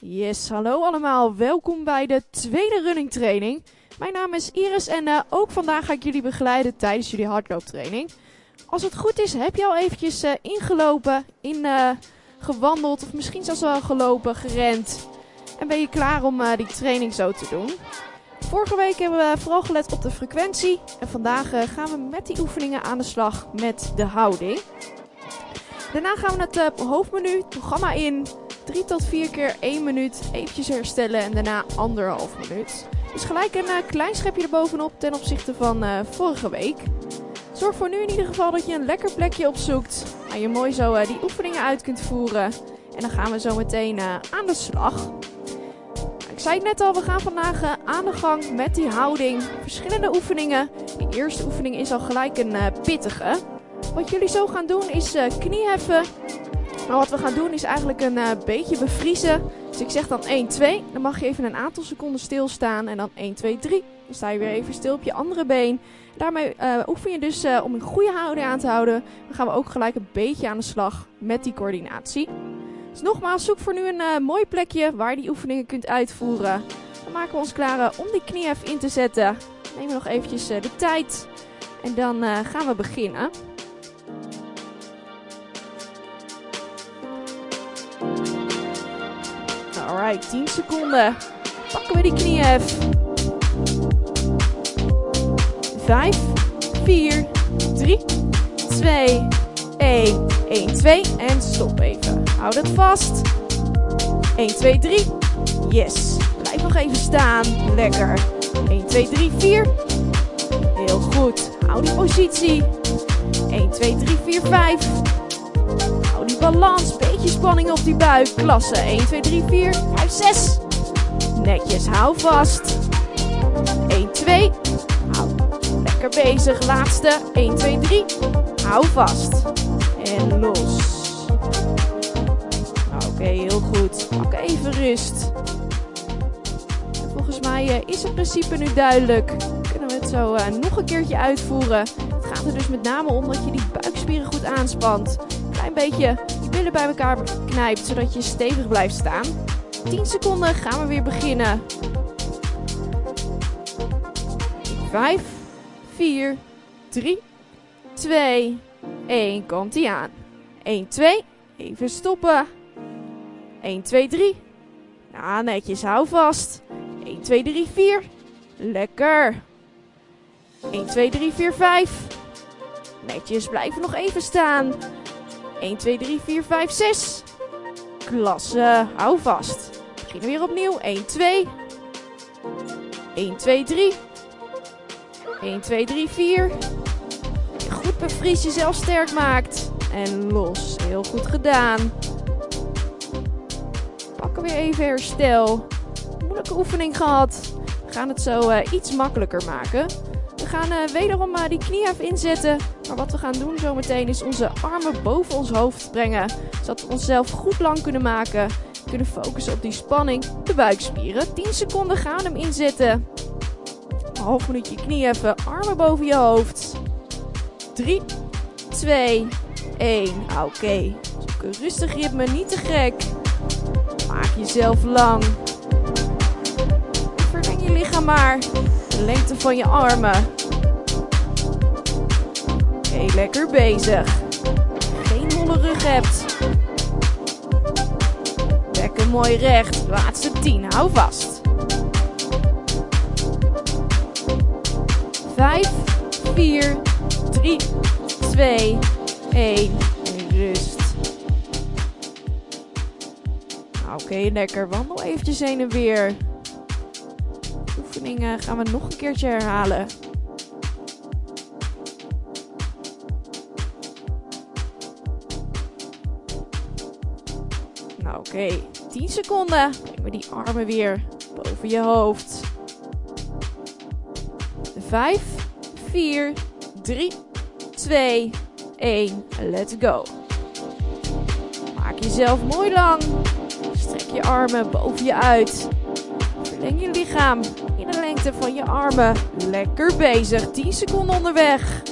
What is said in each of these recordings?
Yes, hallo allemaal. Welkom bij de tweede running training. Mijn naam is Iris en uh, ook vandaag ga ik jullie begeleiden tijdens jullie hardlooptraining. Als het goed is, heb je al eventjes uh, ingelopen, in, uh, gewandeld of misschien zelfs wel gelopen, gerend. En ben je klaar om die training zo te doen. Vorige week hebben we vooral gelet op de frequentie. En vandaag gaan we met die oefeningen aan de slag met de houding. Daarna gaan we het hoofdmenu, programma in. 3 tot 4 keer 1 minuut eventjes herstellen en daarna anderhalf minuut. Dus gelijk een uh, klein schepje erbovenop ten opzichte van uh, vorige week. Zorg voor nu in ieder geval dat je een lekker plekje opzoekt. Waar je mooi zo uh, die oefeningen uit kunt voeren. En dan gaan we zo meteen aan de slag. Ik zei het net al, we gaan vandaag aan de gang met die houding. Verschillende oefeningen. De eerste oefening is al gelijk een pittige. Wat jullie zo gaan doen is knieheffen maar wat we gaan doen is eigenlijk een uh, beetje bevriezen. Dus ik zeg dan 1, 2. Dan mag je even een aantal seconden stilstaan. En dan 1, 2, 3. Dan sta je weer even stil op je andere been. Daarmee uh, oefen je dus uh, om een goede houding aan te houden. Dan gaan we ook gelijk een beetje aan de slag met die coördinatie. Dus nogmaals, zoek voor nu een mooi plekje waar je die oefeningen kunt uitvoeren. Dan maken we ons klaar om die knie even in te zetten. Neem nog eventjes de tijd. En dan gaan we beginnen. Alright, 10 seconden. Pakken we die kniehef. 5, 4, 3, 2, 1. 1, 2 en stop even. Houd het vast. 1, 2, 3. Yes. Blijf nog even staan. Lekker. 1, 2, 3, 4. Heel goed. Hou die positie. 1, 2, 3, 4, 5 die balans. Beetje spanning op die buik. Klasse. 1, 2, 3, 4, 5, 6. Netjes. Hou vast. 1, 2. Hou. Lekker bezig. Laatste. 1, 2, 3. Hou vast. En los. Oké, heel goed. Pak even rust. volgens mij uh, is het principe nu duidelijk. Kunnen we het zo uh, nog een keertje uitvoeren. Het gaat er dus met name om dat je die buikspieren goed aanspant klein beetje je billen bij elkaar knijpt, zodat je stevig blijft staan. 10 seconden gaan we weer beginnen. 5, 4, 3, 2, 1. Komt ie aan. 1, 2. Even stoppen. 1, 2, 3. Ja, netjes. Hou vast. 1, 2, 3, 4. Lekker. 1, 2, 3, 4, 5. Netjes. Blijven nog even staan. 1, 2, 3, 4, 5, 6. Klasse, hou vast. Beginnen weer opnieuw. 1, 2. 1, 2, 3. 1, 2, 3, 4. Goed bevries jezelf sterk maakt. En los. Heel goed gedaan. Pakken weer even herstel. Moeilijke oefening gehad. We gaan het zo uh, iets makkelijker maken. We gaan uh, wederom uh, die knie even inzetten. Maar wat we gaan doen zometeen is onze armen boven ons hoofd brengen. Zodat we onszelf goed lang kunnen maken. Kunnen focussen op die spanning, de buikspieren. 10 seconden gaan hem inzetten. Een half minuutje even, armen boven je hoofd. 3, 2, 1. Oké. Zoek een rustig ritme, niet te gek. Maak jezelf lang. Verleng je lichaam maar. De lengte van je armen. Lekker bezig. Geen holle rug hebt. Lekker mooi recht. Laatste 10. Hou vast. 5, 4, 3, 2, 1. En rust. Oké, okay, lekker. Wandel eventjes heen en weer. Oefeningen gaan we nog een keertje herhalen. Oké, okay, 10 seconden. Breng we die armen weer boven je hoofd. 5, 4, 3, 2, 1. Let's go. Maak jezelf mooi lang. Strek je armen boven je uit. Verleng je lichaam in de lengte van je armen. Lekker bezig. 10 seconden onderweg.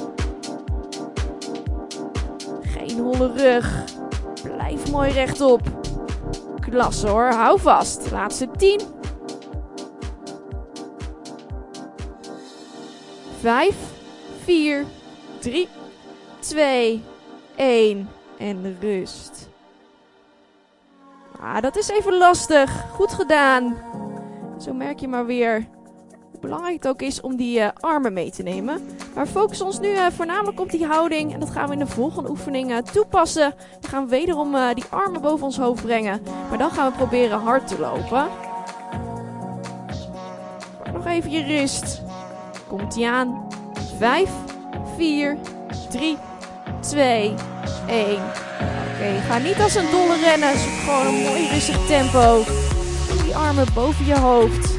Geen holle rug. Blijf mooi rechtop Klasse hoor, hou vast. Laatste 10. 5, 4, 3, 2, 1 en rust. Ah, dat is even lastig. Goed gedaan. Zo merk je maar weer belangrijk het ook is om die uh, armen mee te nemen. Maar focus ons nu uh, voornamelijk op die houding. En dat gaan we in de volgende oefening uh, toepassen. We gaan wederom die armen boven ons hoofd brengen. Maar dan gaan we proberen hard te lopen. Nog even je rust. Komt ie aan. 5, 4, 3, 2, 1. Oké, ga niet als een dolle rennen. Zoek gewoon een mooi rustig tempo. Die armen boven je hoofd.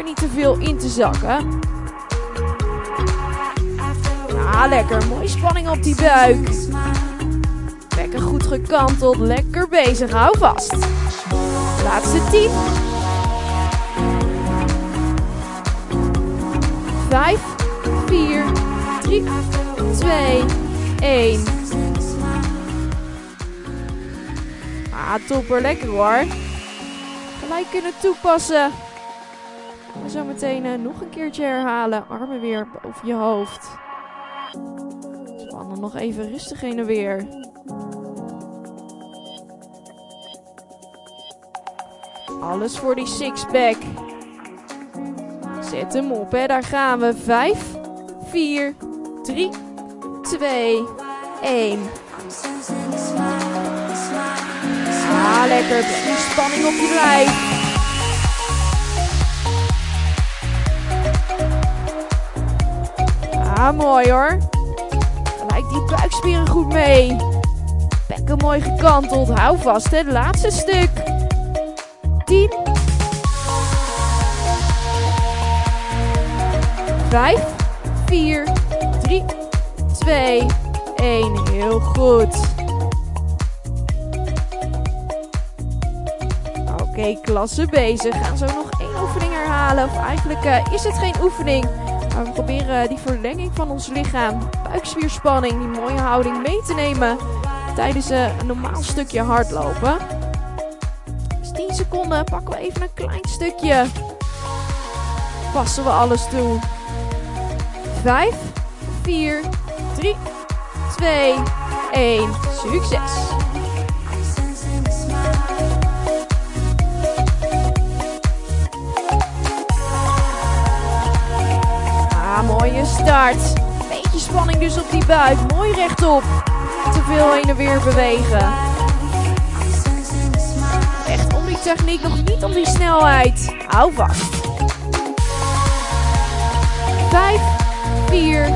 Niet te veel in te zakken. Ah, lekker. Mooie spanning op die buik. Lekker goed gekanteld. Lekker bezig. Hou vast. Laatste 10. 5, 4, 3, 2, 1. Ah, topper. Lekker hoor. Gelijk kunnen toepassen. We zo meteen uh, nog een keertje herhalen. Armen weer boven je hoofd. Spannen nog even rustig heen en weer. Alles voor die sixpack. Zet hem op, hè. Daar gaan we. 5, 4, 3, 2, 1. Ah, lekker. Die spanning op je lijf. Ah, mooi hoor. Gelijk die buikspieren goed mee. Bekken mooi gekanteld. Hou vast, hè. Laatste stuk. 10. 5, 4, 3, 2, 1. Heel goed. Oké, okay, klasse bezig. Gaan zo nog één oefening herhalen. Of eigenlijk uh, is het geen oefening. Maar we proberen die verlenging van ons lichaam, buikspierspanning, die mooie houding mee te nemen tijdens een normaal stukje hardlopen. Dus 10 seconden pakken we even een klein stukje. Passen we alles toe. 5, 4, 3, 2, 1. Succes! Ah, start. Beetje spanning dus op die buik. Mooi rechtop. Te veel heen en weer bewegen. Echt om die techniek, nog niet om die snelheid. Hou vast. 5, 4,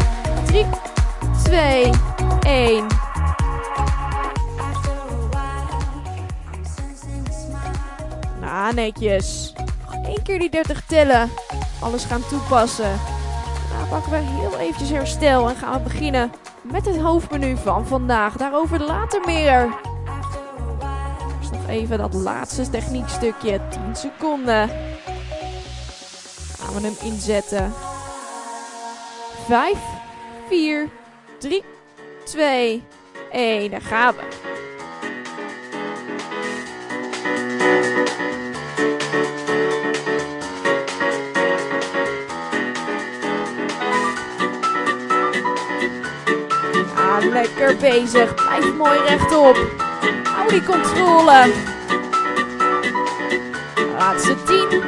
3, 2, 1. Nou, netjes. Nog één keer die 30 tellen. Alles gaan toepassen. Pakken we heel eventjes herstel en gaan we beginnen met het hoofdmenu van vandaag. Daarover later meer. Dus nog even dat laatste techniekstukje. 10 seconden. Gaan we hem inzetten. 5, 4, 3, 2, 1. Daar gaan we. Lekker bezig. Blijf mooi rechtop. Hou die controle. Laatste 10.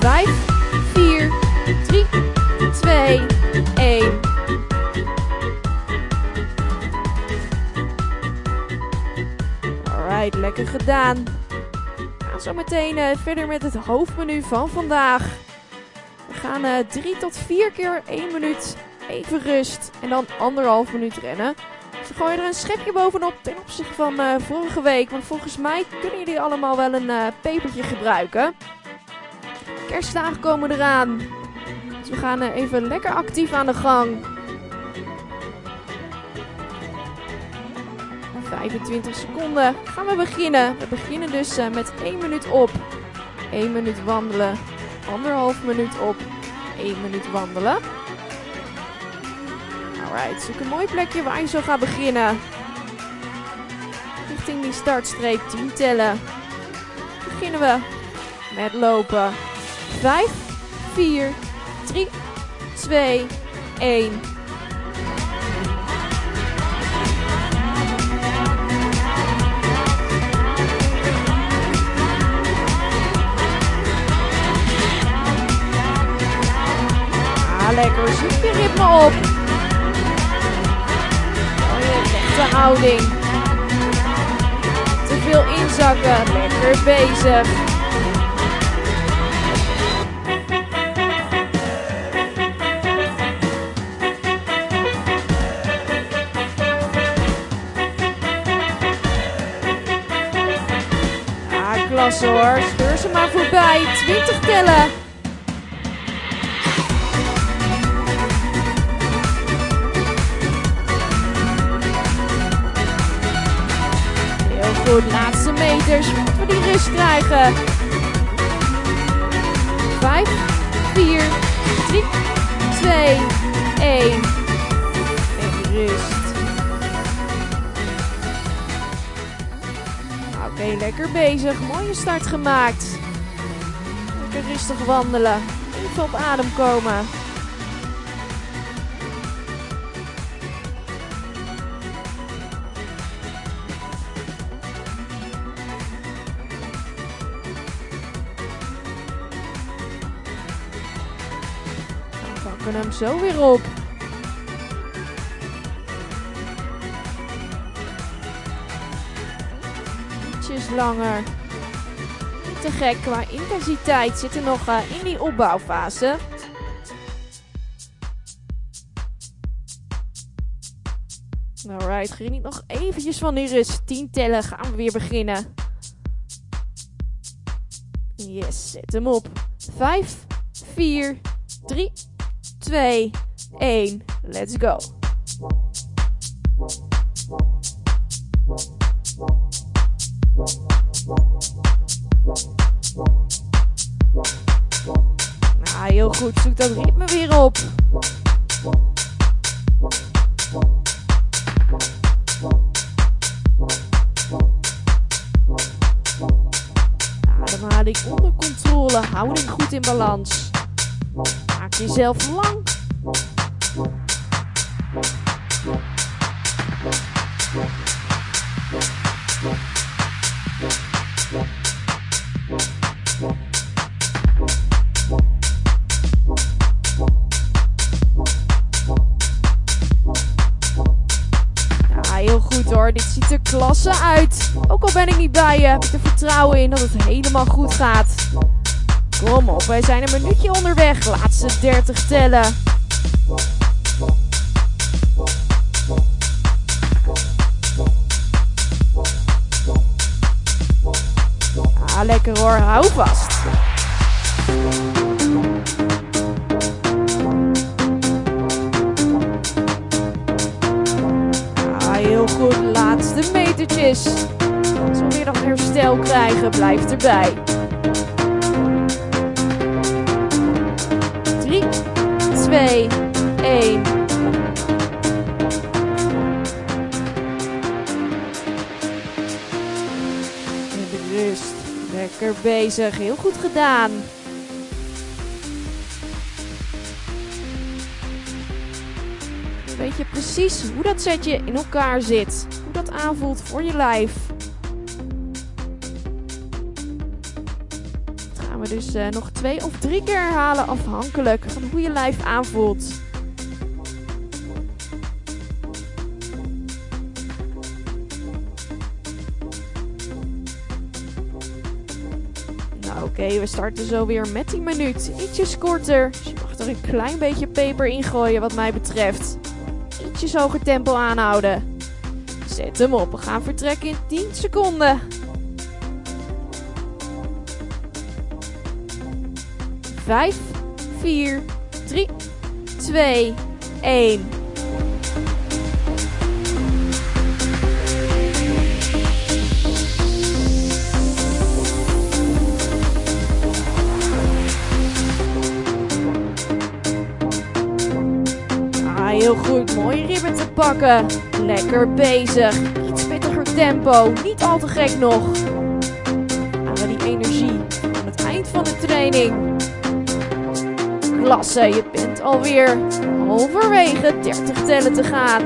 5, 4, 3, 2, 1. Alright, lekker gedaan. We gaan zo meteen uh, verder met het hoofdmenu van vandaag. Gaan uh, 3 tot 4 keer 1 minuut even rust en dan anderhalf minuut rennen. Dus gooi er een schepje bovenop ten opzichte van uh, vorige week. Want volgens mij kunnen jullie allemaal wel een uh, pepertje gebruiken. Kerstdagen komen eraan. Dus we gaan even lekker actief aan de gang. 25 seconden gaan we beginnen. We beginnen dus met 1 minuut op, 1 minuut wandelen, anderhalf minuut op, 1 minuut wandelen. Alright, zoek een mooi plekje waar je zo gaat beginnen. richting die startstreep. 10 tellen. Beginnen we met lopen. 5, 4, 3, 2, 1. Ritme op. Mooie rechte houding. Te veel inzakken. Lekker bezig. Ah, klasse hoor. Ze maar voorbij. 20 tellen. Heel goed, laatste meters. We die rust krijgen. 5, 4, 3, 2, 1. En rust. Oké, lekker bezig. Mooie start gemaakt. Lekker rustig wandelen. Even op adem komen. Pakken hem zo weer op. Ietsjes langer. Niet te gek qua intensiteit. Zitten nog eh, in die opbouwfase. Alright, geniet nog eventjes van die rust. 10 tellen gaan we weer beginnen. Yes, zet hem op. 5, 4, 3, 2, 1. Let's go. Nou, heel goed. Zoek dat ritme weer op. Ademhaling onder controle. Houding goed in balans. Jezelf lang. Dit ziet er klasse uit. Ook al ben ik niet bij je, heb ik er vertrouwen in dat het helemaal goed gaat. Kom op, wij zijn een minuutje onderweg. Laatste 30 tellen. Ah, lekker hoor. Hou vast. Ah, heel goed. Laatste metertjes. Als we weer nog herstel krijgen, blijf erbij. 1. En rust. Lekker bezig. Heel goed gedaan. Weet je precies hoe dat setje in elkaar zit. Hoe dat aanvoelt voor je lijf. Dus eh, nog twee of drie keer herhalen afhankelijk van hoe je lijf aanvoelt. Nou oké, we starten zo weer met die minuut. Ietsjes korter. Dus je mag er een klein beetje peper in gooien wat mij betreft. Ietsjes hoger tempo aanhouden. Zet hem op. We gaan vertrekken in 10 seconden. 5, 4, 3, 2, 1. Heel goed. Mooie ribben te pakken. Lekker bezig. Iets pittiger tempo. Niet al te gek nog. Halen die energie aan het eind van de training. Klasse, je bent alweer halverwege 30 tellen te gaan.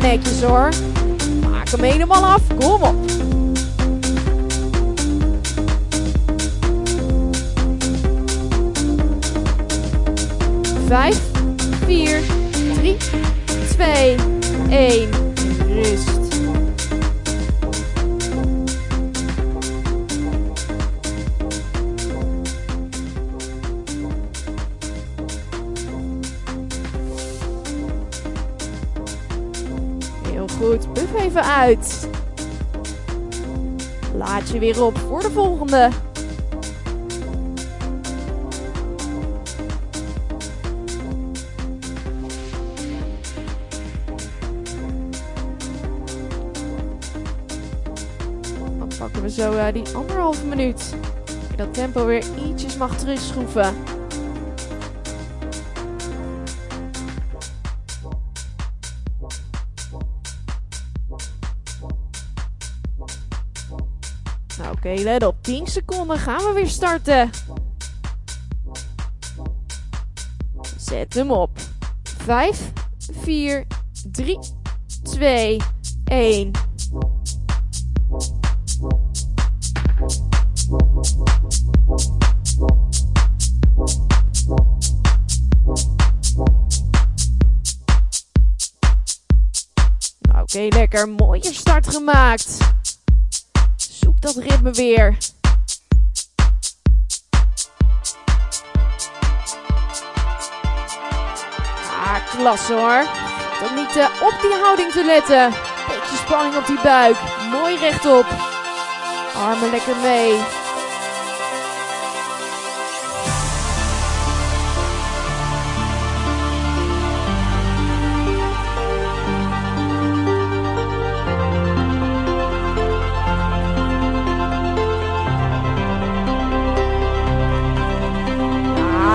Netjes hoor. Maak hem helemaal af. Kom op. Vijf, vier, drie, twee, één. Rust. Even uit. Laat je weer op voor de volgende. Dan pakken we zo eh, die anderhalve minuut. Dat tempo weer ietsjes mag terugschroeven. Oké, let op. 10 seconden gaan we weer starten. Zet hem op. 5, 4, 3, 2, 1. Nou, oké, lekker. Mooie start gemaakt. Zoek dat ritme weer. Ah, klasse hoor. Dan niet eh, op die houding te letten. Beetje spanning op die buik. Mooi rechtop. Armen lekker mee.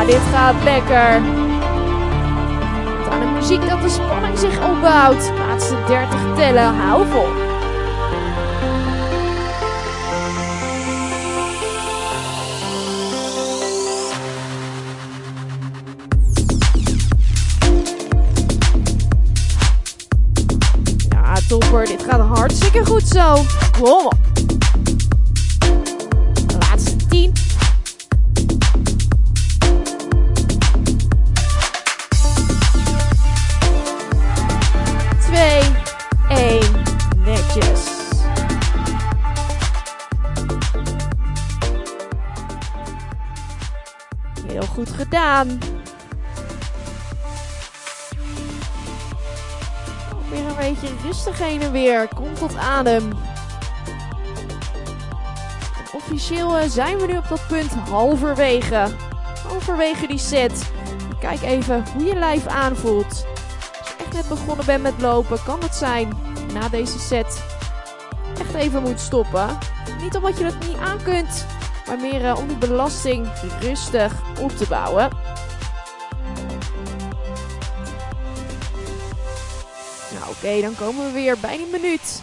Dit gaat lekker. Aan de muziek dat de spanning zich opbouwt. Laatste 30 tellen, hou vol. Ja, topper. Dit gaat hartstikke goed zo. Kom. Weer een beetje rustig heen en weer. Kom tot adem. Officieel eh, zijn we nu op dat punt halverwege. Halverwege die set. Kijk even hoe je lijf aanvoelt. Als je echt net begonnen bent met lopen, kan het zijn na deze set echt even moet stoppen. Niet omdat je dat niet aan kunt, maar meer eh, om die belasting rustig op te bouwen. Nou oké, dan komen we weer bij die minuut.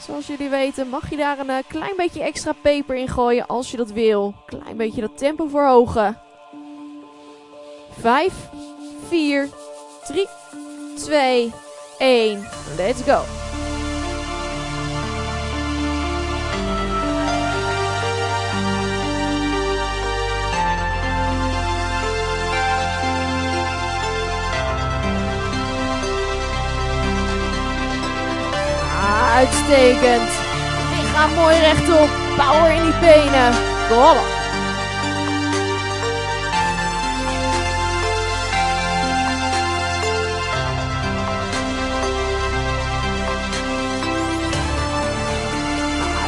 Zoals jullie weten mag je daar een eh, klein beetje extra peper in gooien als je dat wil. Klein beetje dat tempo verhogen. 5, 4, 3, 2, 1. Let's go. Uitstekend. Lichaam mooi rechtop. Power in die benen. Ah,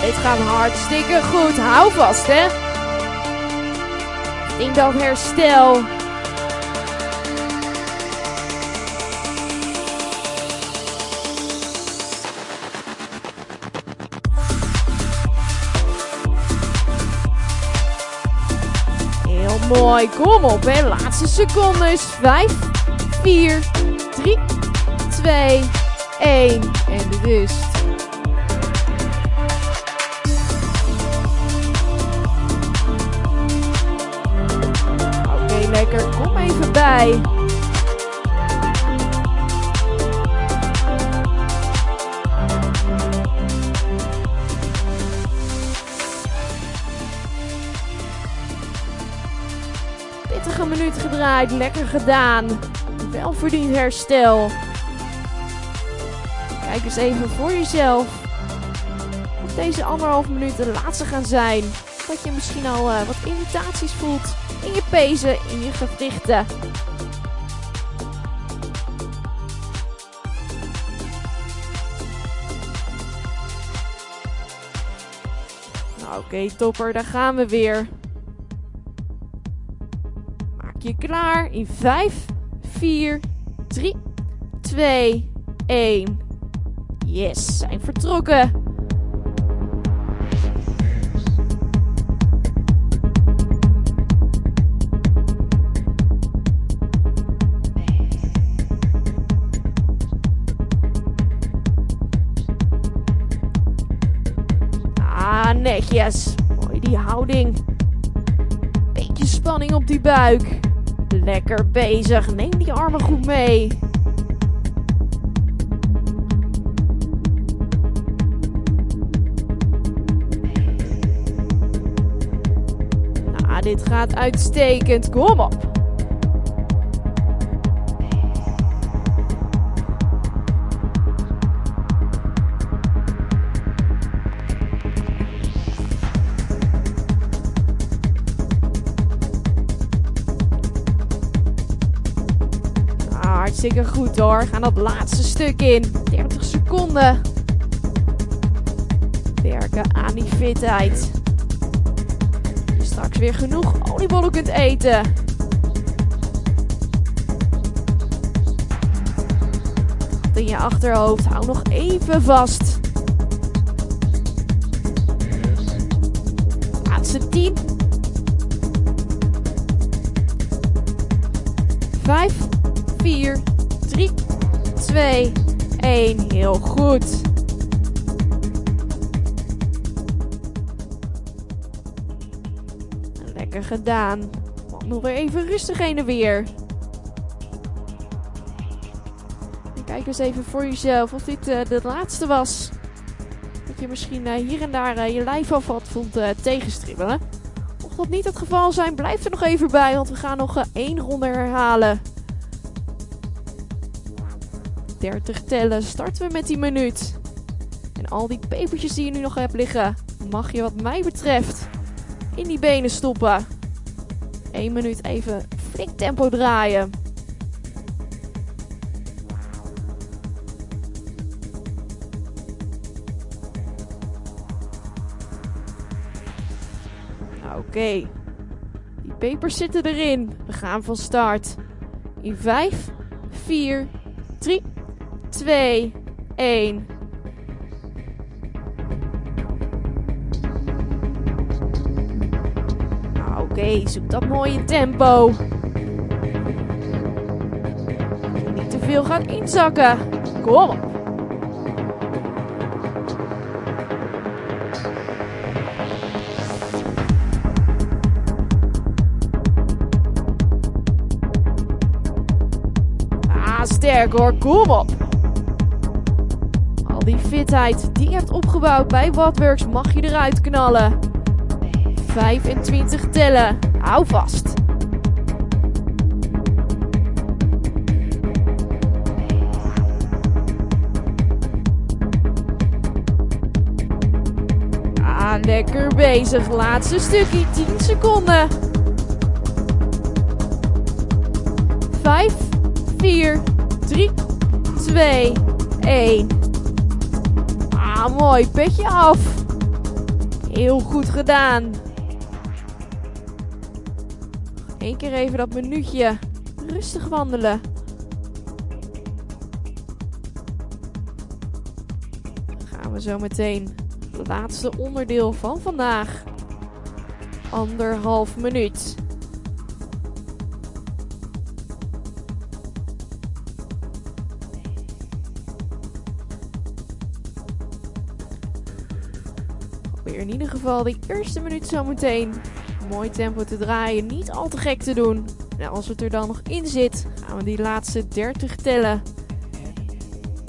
dit gaat hartstikke goed. Hou vast, hè. In dat herstel. Mooi. Kom op, hè. Laatste seconde is 5, 4, 3, 2, 1. En de rust. Oké, lekker. Kom even bij. Pittige minuut gedraaid, lekker gedaan. Welverdiend herstel. Kijk eens even voor jezelf. Of deze anderhalf minuut de laatste gaan zijn. Dat je misschien al uh, wat irritaties voelt in je pezen, in je gewrichten. Nou, Oké, topper, daar gaan we weer. Je klaar in 5, 4, 3, 2, 1. Yes, zijn vertrokken. Ah, netjes. Mooi die houding. Beetje spanning op die buik. Lekker bezig. Neem die armen goed mee. Nou, dit gaat uitstekend. Kom op. Hartstikke goed hoor. Gaan dat laatste stuk in. 30 seconden. Werken aan die fitheid. Je straks weer genoeg oliebollen kunt eten. in je achterhoofd. Hou nog even vast. Laatste 10. 5, 4, 3, 2, 1. Heel goed. Lekker gedaan. Nog even rustig heen en weer. Kijk eens even voor jezelf of dit uh, de laatste was. Dat je misschien uh, hier en daar uh, je lijf af wat vond tegenstribbelen. Mocht dat niet het geval zijn, blijf er nog even bij, want we gaan nog één ronde herhalen. 30 tellen starten we met die minuut. En al die pepertjes die je nu nog hebt liggen, mag je wat mij betreft in die benen stoppen. 1 minuut even flink tempo draaien. Nou, Oké, die pepers zitten erin. We gaan van start. In 5, 4, 3, 2, 1. Nou, Oké, okay, zoek dat mooie tempo. Niet te veel gaan inzakken. Kom op. Ah, sterk hoor, kom op die fitheid die je hebt opgebouwd bij Wattworks mag je eruit knallen. 25 tellen. Hou vast. Ah, lekker bezig. Laatste stukje, 10 seconden. 5, 4, 3, 2, 1. Mooi. Petje af. Heel goed gedaan. Eén keer even dat minuutje rustig wandelen. Dan gaan we zo meteen het laatste onderdeel van vandaag. Anderhalf minuut. In ieder geval die eerste minuut zo meteen mooi tempo te draaien. Niet al te gek te doen. En als het er dan nog in zit, gaan we die laatste 30 tellen.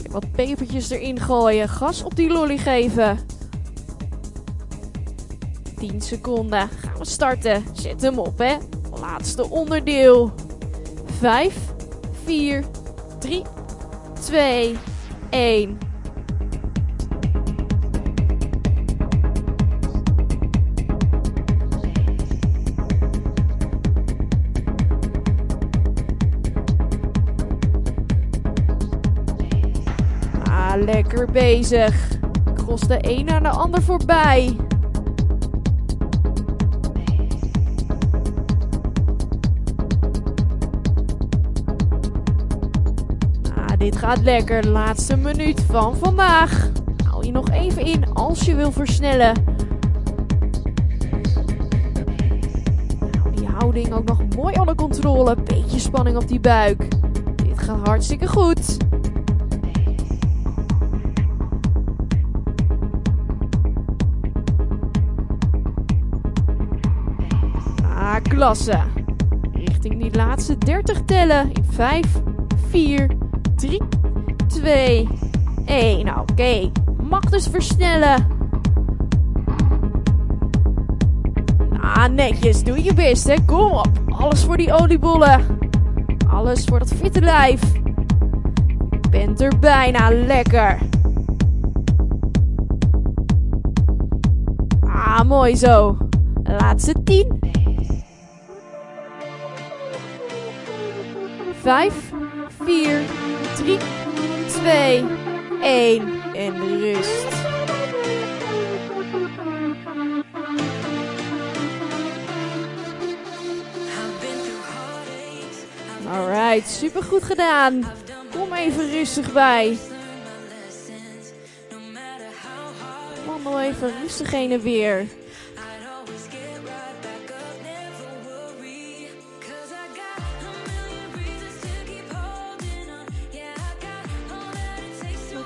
Wat pepertjes erin gooien. Gas op die lolly geven. 10 seconden. Gaan we starten. Zet hem op, hè. Laatste onderdeel. 5, 4, 3, 2, 1. Lekker bezig. Cross de een naar de ander voorbij. Ah, dit gaat lekker. Laatste minuut van vandaag. Hou je nog even in als je wil versnellen. Hou die houding ook nog mooi onder controle. Beetje spanning op die buik. Dit gaat hartstikke goed. Richting die laatste 30 tellen. In 5, 4, 3, 2, 1. Nou, oké. Mag dus versnellen. Ah, netjes. Doe je best, hè. Kom op. Alles voor die oliebollen. Alles voor dat fitte lijf. Bent er bijna. Lekker. Ah, mooi zo. Laatste 10. 5, 4, 3, 2, 1 en rust. Alright, super goed gedaan. Kom even rustig bij. Wandel even rustig heen en weer.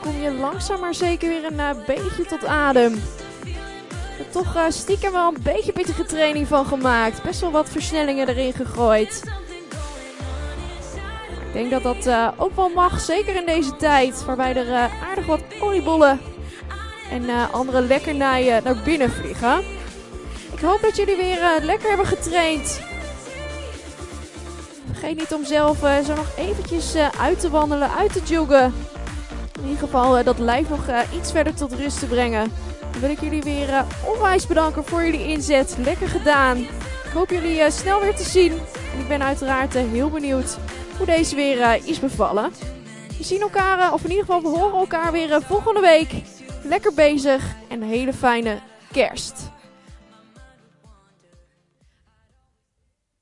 Kom je langzaam maar zeker weer een uh, beetje tot adem. Heb toch uh, stiekem wel een beetje pittige training van gemaakt. Best wel wat versnellingen erin gegooid. Ik denk dat dat uh, ook wel mag, zeker in deze tijd. Waarbij er aardig wat oliebollen en andere lekkernijen naar binnen vliegen. Ik hoop dat jullie weer lekker hebben getraind. Vergeet niet om zelf zo nog eventjes uit te wandelen, uit te joggen. In ieder geval dat lijf nog iets verder tot rust te brengen. Dan wil ik jullie weer onwijs bedanken voor jullie inzet. Lekker gedaan. Ik hoop jullie snel weer te zien. En ik ben uiteraard heel benieuwd hoe deze weer is bevallen. We zien elkaar, of in ieder geval we horen elkaar weer volgende week. Lekker bezig en een hele fijne kerst.